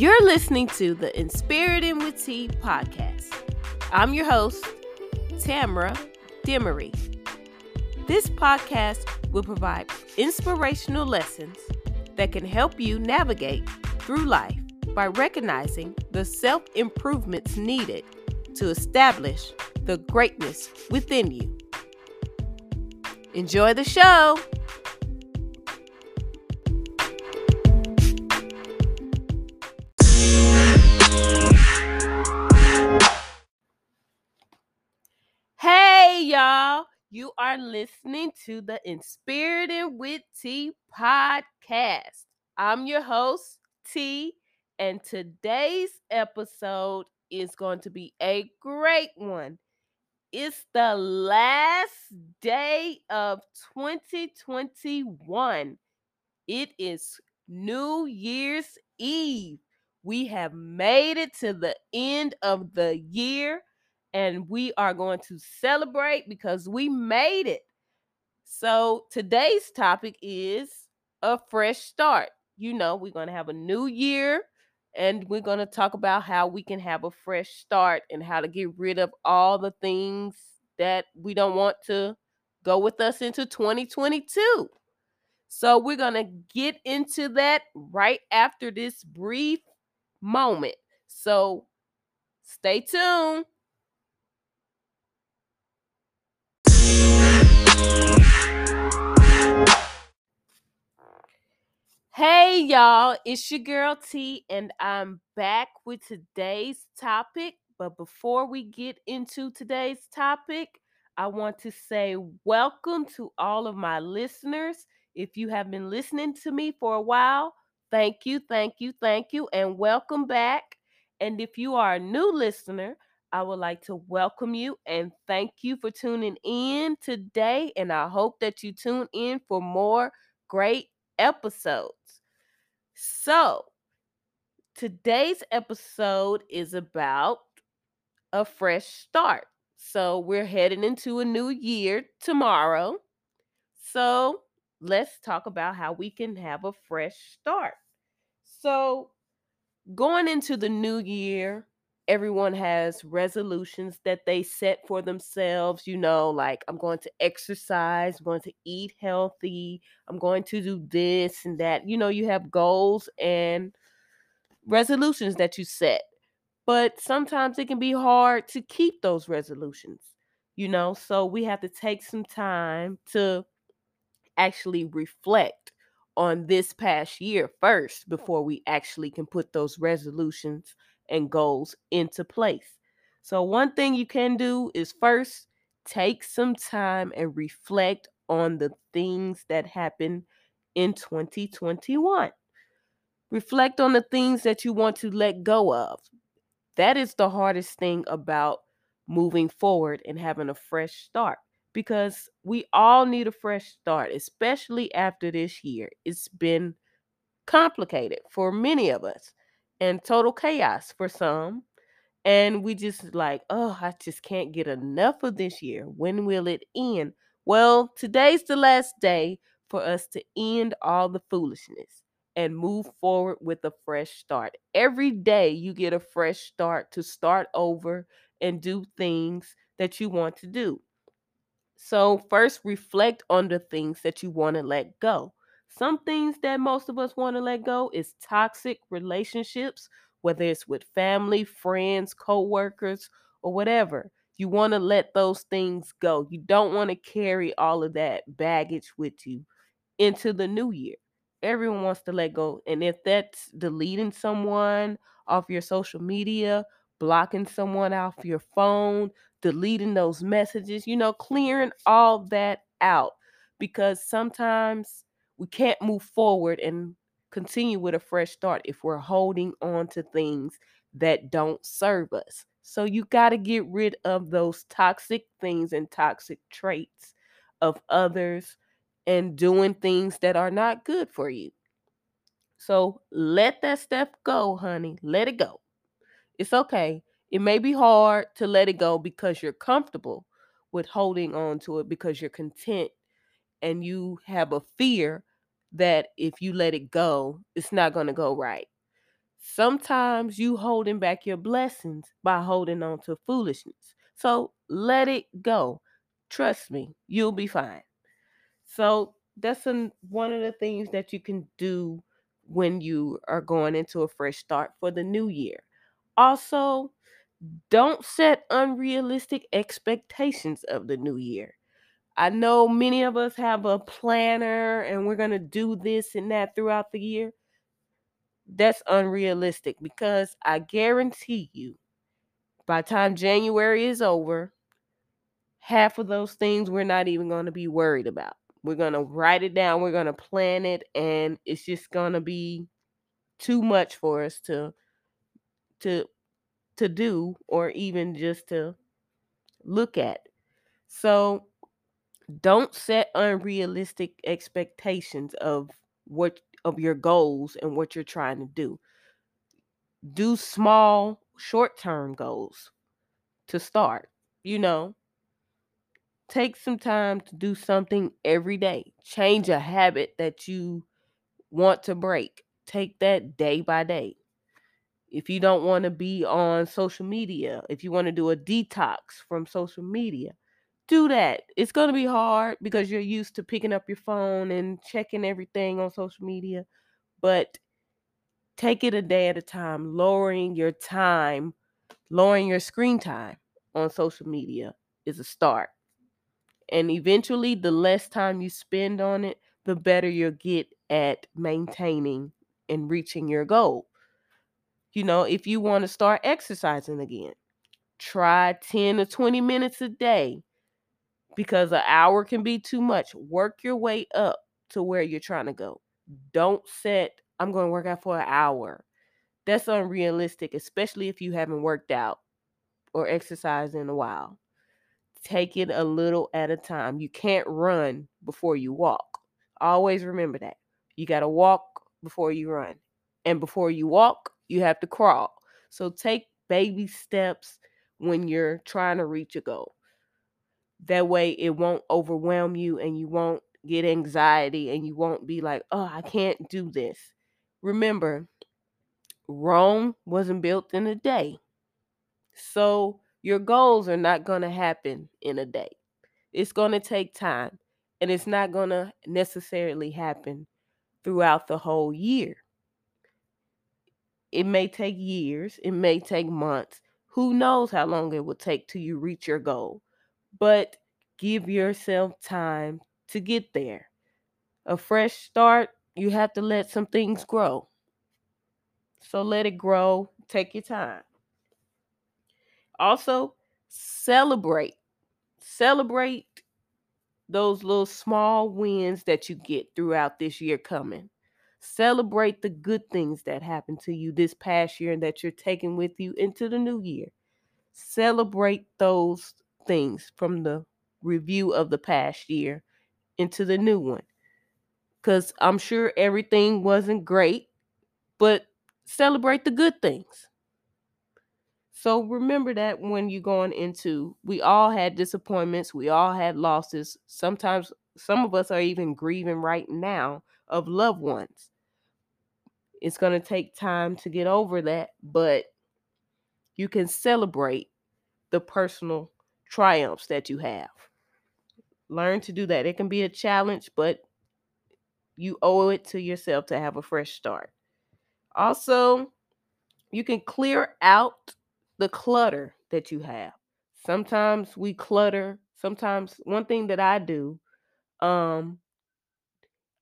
You're listening to the Inspirited with T podcast. I'm your host, Tamara Demery. This podcast will provide inspirational lessons that can help you navigate through life by recognizing the self improvements needed to establish the greatness within you. Enjoy the show. You are listening to the Inspirited with T podcast. I'm your host, T, and today's episode is going to be a great one. It's the last day of 2021. It is New Year's Eve. We have made it to the end of the year and we are going to celebrate because we made it. So today's topic is a fresh start. You know, we're going to have a new year and we're going to talk about how we can have a fresh start and how to get rid of all the things that we don't want to go with us into 2022. So we're going to get into that right after this brief moment. So stay tuned. Hey y'all, it's your girl T, and I'm back with today's topic. But before we get into today's topic, I want to say welcome to all of my listeners. If you have been listening to me for a while, thank you, thank you, thank you, and welcome back. And if you are a new listener, I would like to welcome you and thank you for tuning in today. And I hope that you tune in for more great episodes. So, today's episode is about a fresh start. So, we're heading into a new year tomorrow. So, let's talk about how we can have a fresh start. So, going into the new year, everyone has resolutions that they set for themselves, you know, like I'm going to exercise, I'm going to eat healthy, I'm going to do this and that. You know, you have goals and resolutions that you set. But sometimes it can be hard to keep those resolutions, you know, so we have to take some time to actually reflect on this past year first before we actually can put those resolutions and goals into place. So, one thing you can do is first take some time and reflect on the things that happened in 2021. Reflect on the things that you want to let go of. That is the hardest thing about moving forward and having a fresh start because we all need a fresh start, especially after this year. It's been complicated for many of us and total chaos for some. And we just like, oh, I just can't get enough of this year. When will it end? Well, today's the last day for us to end all the foolishness and move forward with a fresh start. Every day you get a fresh start to start over and do things that you want to do. So, first, reflect on the things that you want to let go. Some things that most of us want to let go is toxic relationships, whether it's with family, friends, co-workers, or whatever. You want to let those things go. You don't want to carry all of that baggage with you into the new year. Everyone wants to let go. And if that's deleting someone off your social media, blocking someone off your phone, deleting those messages, you know, clearing all that out because sometimes we can't move forward and continue with a fresh start if we're holding on to things that don't serve us. So you got to get rid of those toxic things and toxic traits of others and doing things that are not good for you. So let that stuff go, honey. Let it go. It's okay. It may be hard to let it go because you're comfortable with holding on to it because you're content and you have a fear that if you let it go, it's not going to go right. Sometimes you holding back your blessings by holding on to foolishness. So let it go. Trust me, you'll be fine. So that's an, one of the things that you can do when you are going into a fresh start for the new year. Also, don't set unrealistic expectations of the new year. I know many of us have a planner and we're going to do this and that throughout the year. That's unrealistic because I guarantee you, by time January is over, half of those things we're not even going to be worried about. We're going to write it down, we're going to plan it, and it's just going to be too much for us to to to do or even just to look at. So don't set unrealistic expectations of what of your goals and what you're trying to do. Do small short-term goals to start, you know. Take some time to do something every day. Change a habit that you want to break. Take that day by day. If you don't want to be on social media, if you want to do a detox from social media, do that. It's going to be hard because you're used to picking up your phone and checking everything on social media, but take it a day at a time, lowering your time, lowering your screen time on social media is a start. And eventually, the less time you spend on it, the better you'll get at maintaining and reaching your goal. You know, if you want to start exercising again, try 10 to 20 minutes a day because an hour can be too much. Work your way up to where you're trying to go. Don't set, I'm going to work out for an hour. That's unrealistic, especially if you haven't worked out or exercised in a while. Take it a little at a time. You can't run before you walk. Always remember that. You got to walk before you run. And before you walk, you have to crawl. So take baby steps when you're trying to reach a goal. That way it won't overwhelm you and you won't get anxiety and you won't be like, oh, I can't do this. Remember, Rome wasn't built in a day. So your goals are not going to happen in a day. It's going to take time and it's not going to necessarily happen throughout the whole year. It may take years, it may take months. Who knows how long it will take till you reach your goal? But give yourself time to get there. A fresh start, you have to let some things grow. So let it grow, take your time. Also, celebrate. Celebrate those little small wins that you get throughout this year coming. Celebrate the good things that happened to you this past year and that you're taking with you into the new year. Celebrate those things from the review of the past year into the new one. Because I'm sure everything wasn't great, but celebrate the good things. So remember that when you're going into, we all had disappointments, we all had losses. Sometimes some of us are even grieving right now of loved ones. It's going to take time to get over that, but you can celebrate the personal triumphs that you have. Learn to do that. It can be a challenge, but you owe it to yourself to have a fresh start. Also, you can clear out the clutter that you have. Sometimes we clutter. Sometimes one thing that I do, um,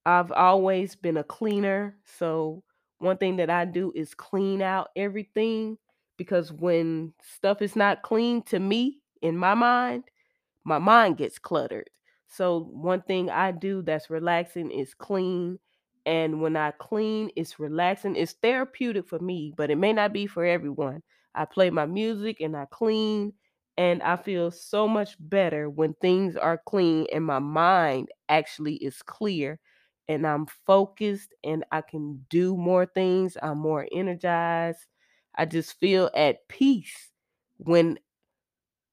I've always been a cleaner. So one thing that I do is clean out everything because when stuff is not clean to me in my mind, my mind gets cluttered. So one thing I do that's relaxing is clean. And when I clean, it's relaxing. It's therapeutic for me, but it may not be for everyone. I play my music and I clean and I feel so much better when things are clean and my mind actually is clear and I'm focused and I can do more things. I'm more energized. I just feel at peace when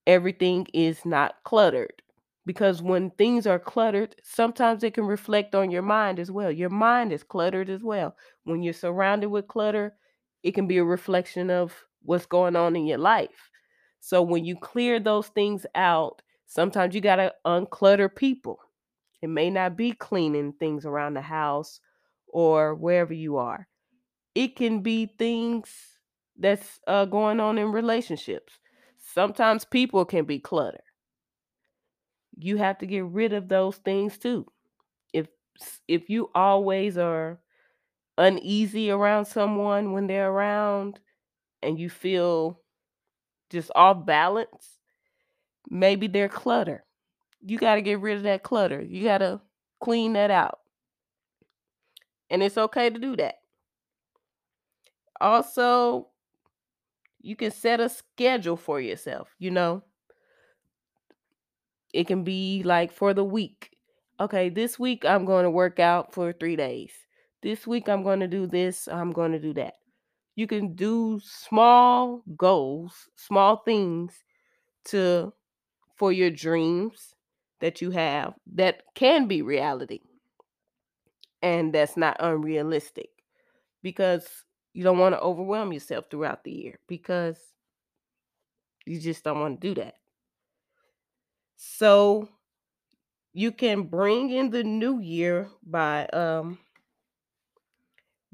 everything is not cluttered. Because when things are cluttered, sometimes it can reflect on your mind as well. Your mind is cluttered as well. When you're surrounded with clutter, it can be a reflection of what's going on in your life. So when you clear those things out, sometimes you got to unclutter people. It may not be cleaning things around the house or wherever you are. It can be things that's uh, going on in relationships. Sometimes people can be clutter. You have to get rid of those things too. If if you always are uneasy around someone when they're around and you feel just off balance, maybe they're clutter. You got to get rid of that clutter. You got to clean that out. And it's okay to do that. Also, you can set a schedule for yourself, you know. It can be like for the week. Okay, this week I'm going to work out for 3 days. This week I'm going to do this, I'm going to do that. You can do small goals, small things to for your dreams that you have that can be reality. And that's not unrealistic because you don't want to overwhelm yourself throughout the year because you just don't want to do that. So you can bring in the new year by um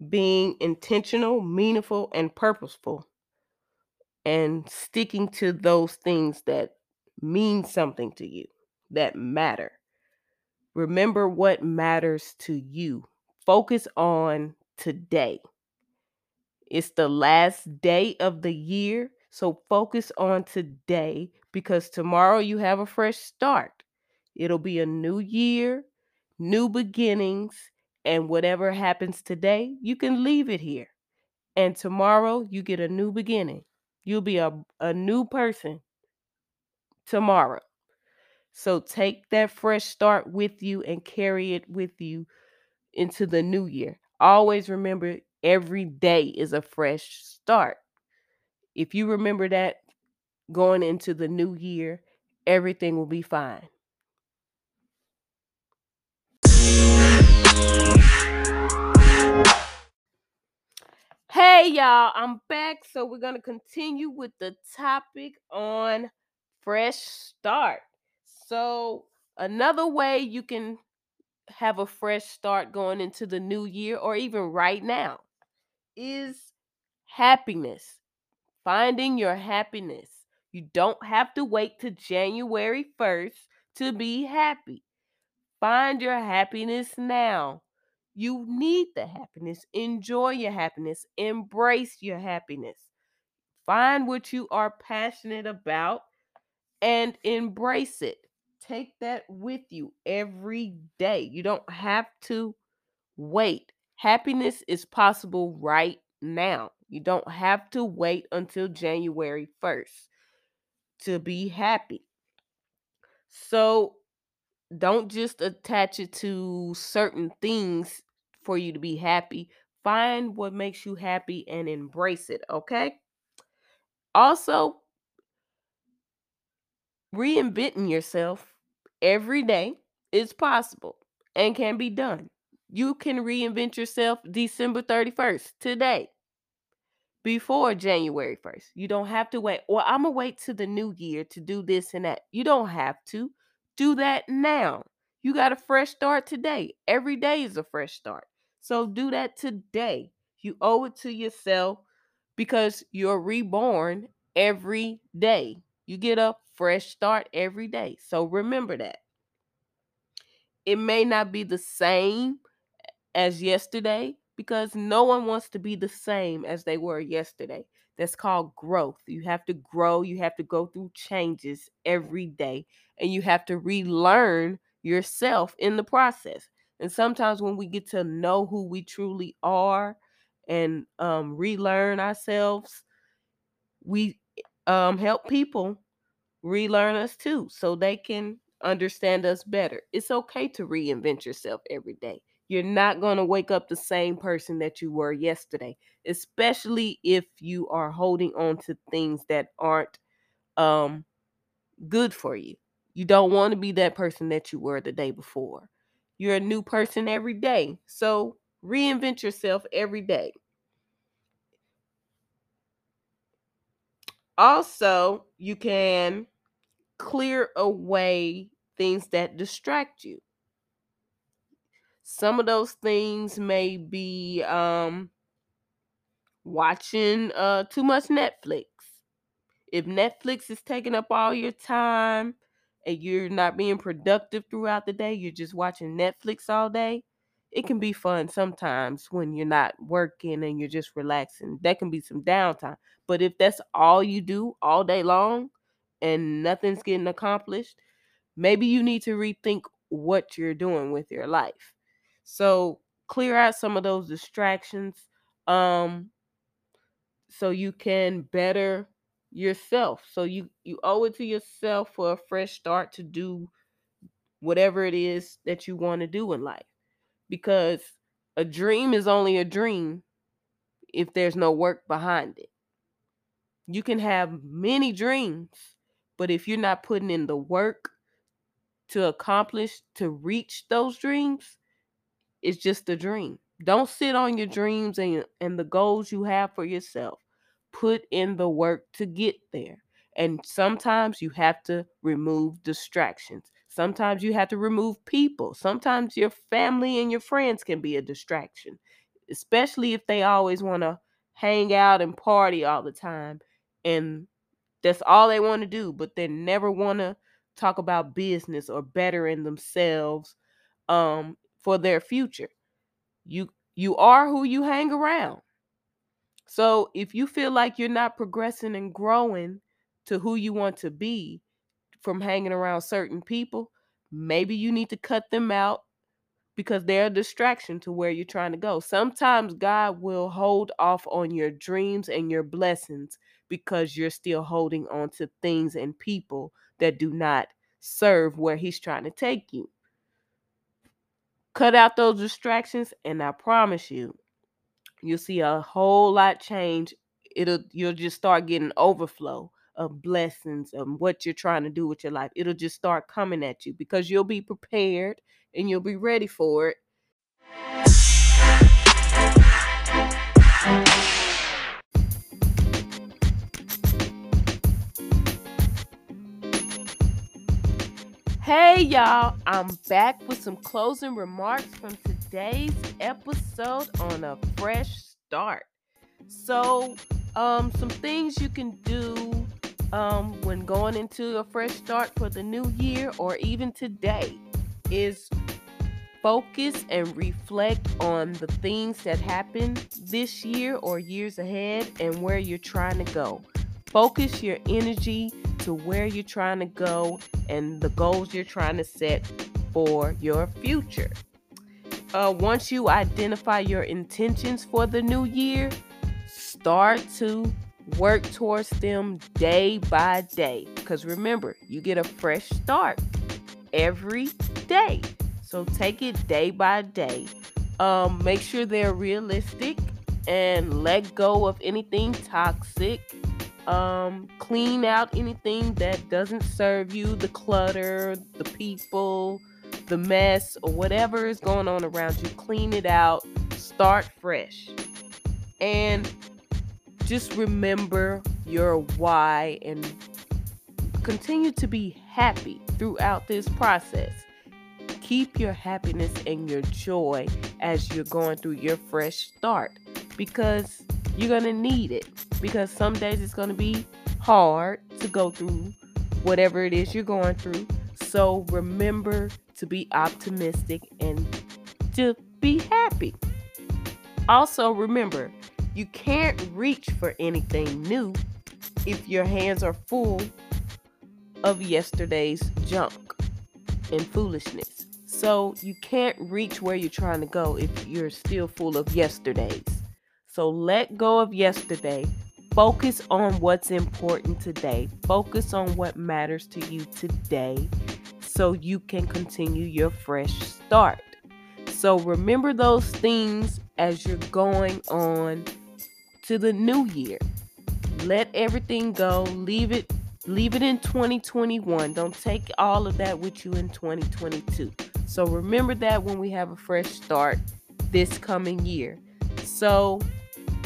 being intentional, meaningful, and purposeful and sticking to those things that mean something to you, that matter. Remember what matters to you. Focus on today. It's the last day of the year, so focus on today because tomorrow you have a fresh start. It'll be a new year, new beginnings, and whatever happens today, you can leave it here. And tomorrow you get a new beginning. You'll be a, a new person tomorrow. So take that fresh start with you and carry it with you into the new year. Always remember every day is a fresh start. If you remember that going into the new year, everything will be fine. Hey y'all, I'm back. So we're going to continue with the topic on fresh start. So, another way you can have a fresh start going into the new year or even right now is happiness. Finding your happiness. You don't have to wait to January 1st to be happy. Find your happiness now. You need the happiness. Enjoy your happiness. Embrace your happiness. Find what you are passionate about and embrace it. Take that with you every day. You don't have to wait. Happiness is possible right now. You don't have to wait until January 1st to be happy. So don't just attach it to certain things for you to be happy. Find what makes you happy and embrace it, okay? Also, reinventing yourself every day is possible and can be done. You can reinvent yourself December 31st, today, before January 1st. You don't have to wait. Well, I'm going to wait to the new year to do this and that. You don't have to. Do that now. You got a fresh start today. Every day is a fresh start. So do that today. You owe it to yourself because you're reborn every day. You get a fresh start every day. So remember that. It may not be the same as yesterday because no one wants to be the same as they were yesterday. That's called growth. You have to grow, you have to go through changes every day, and you have to relearn yourself in the process. And sometimes when we get to know who we truly are and um, relearn ourselves, we um, help people relearn us too so they can understand us better. It's okay to reinvent yourself every day. You're not going to wake up the same person that you were yesterday, especially if you are holding on to things that aren't um good for you. You don't want to be that person that you were the day before. You're a new person every day. So reinvent yourself every day. Also, you can clear away things that distract you. Some of those things may be um, watching uh, too much Netflix. If Netflix is taking up all your time and you're not being productive throughout the day, you're just watching Netflix all day, it can be fun sometimes when you're not working and you're just relaxing. That can be some downtime. But if that's all you do all day long and nothing's getting accomplished, maybe you need to rethink what you're doing with your life. So clear out some of those distractions um so you can better yourself. So you you owe it to yourself for a fresh start to do whatever it is that you want to do in life. Because a dream is only a dream if there's no work behind it. You can have many dreams, but if you're not putting in the work to accomplish to reach those dreams, it's just a dream. Don't sit on your dreams and, and the goals you have for yourself. Put in the work to get there. And sometimes you have to remove distractions. Sometimes you have to remove people. Sometimes your family and your friends can be a distraction, especially if they always want to hang out and party all the time. And that's all they want to do, but they never want to talk about business or bettering themselves um, for their future. You you are who you hang around. So if you feel like you're not progressing and growing to who you want to be from hanging around certain people, maybe you need to cut them out because they're a distraction to where you're trying to go. Sometimes God will hold off on your dreams and your blessings because you're still holding on to things and people that do not serve where He's trying to take you. Cut out those distractions, and I promise you, you'll see a whole lot change. It'll you'll just start getting overflow of blessings of what you're trying to do with your life. It'll just start coming at you because you'll be prepared and you'll be ready for it. Hey y'all, I'm back with some closing remarks from today's episode on a fresh start. So, um, some things you can do um, when going into a fresh start for the new year or even today is focus and reflect on the things that happened this year or years ahead and where you're trying to go. Focus your energy to where you're trying to go and the goals you're trying to set for your future. Uh, once you identify your intentions for the new year, start to work towards them day by day. Because remember, you get a fresh start every day. So take it day by day. Um, make sure they're realistic and let go of anything toxic. Um, clean out anything that doesn't serve you, the clutter, the people, the mess, or whatever is going on around you. Clean it out. Start fresh. And just remember your why and continue to be happy throughout this process. Keep your happiness and your joy as you're going through your fresh start because you're going to need it. Because some days it's going to be hard to go through whatever it is you're going through. So remember to be optimistic and to be happy. Also, remember you can't reach for anything new if your hands are full of yesterday's junk and foolishness. So you can't reach where you're trying to go if you're still full of yesterdays. So let go of yesterday. Focus on what's important today. Focus on what matters to you today so you can continue your fresh start. So remember those things as you're going on to the new year. Let everything go. Leave it leave it in 2021. Don't take all of that with you in 2022. So remember that when we have a fresh start this coming year. So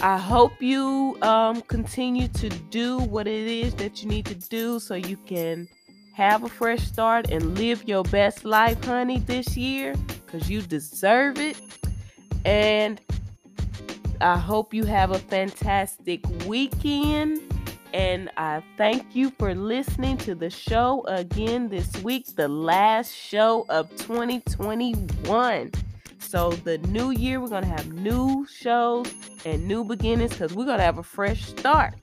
I hope you um, continue to do what it is that you need to do so you can have a fresh start and live your best life, honey, this year because you deserve it. And I hope you have a fantastic weekend. And I thank you for listening to the show again this week, the last show of 2021. So, the new year, we're to have new shows and new beginnings because we're to have a fresh start.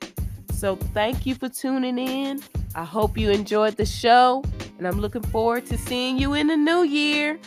So, thank you for tuning in. I hope you enjoyed the show, and I'm looking forward to seeing you in the new year.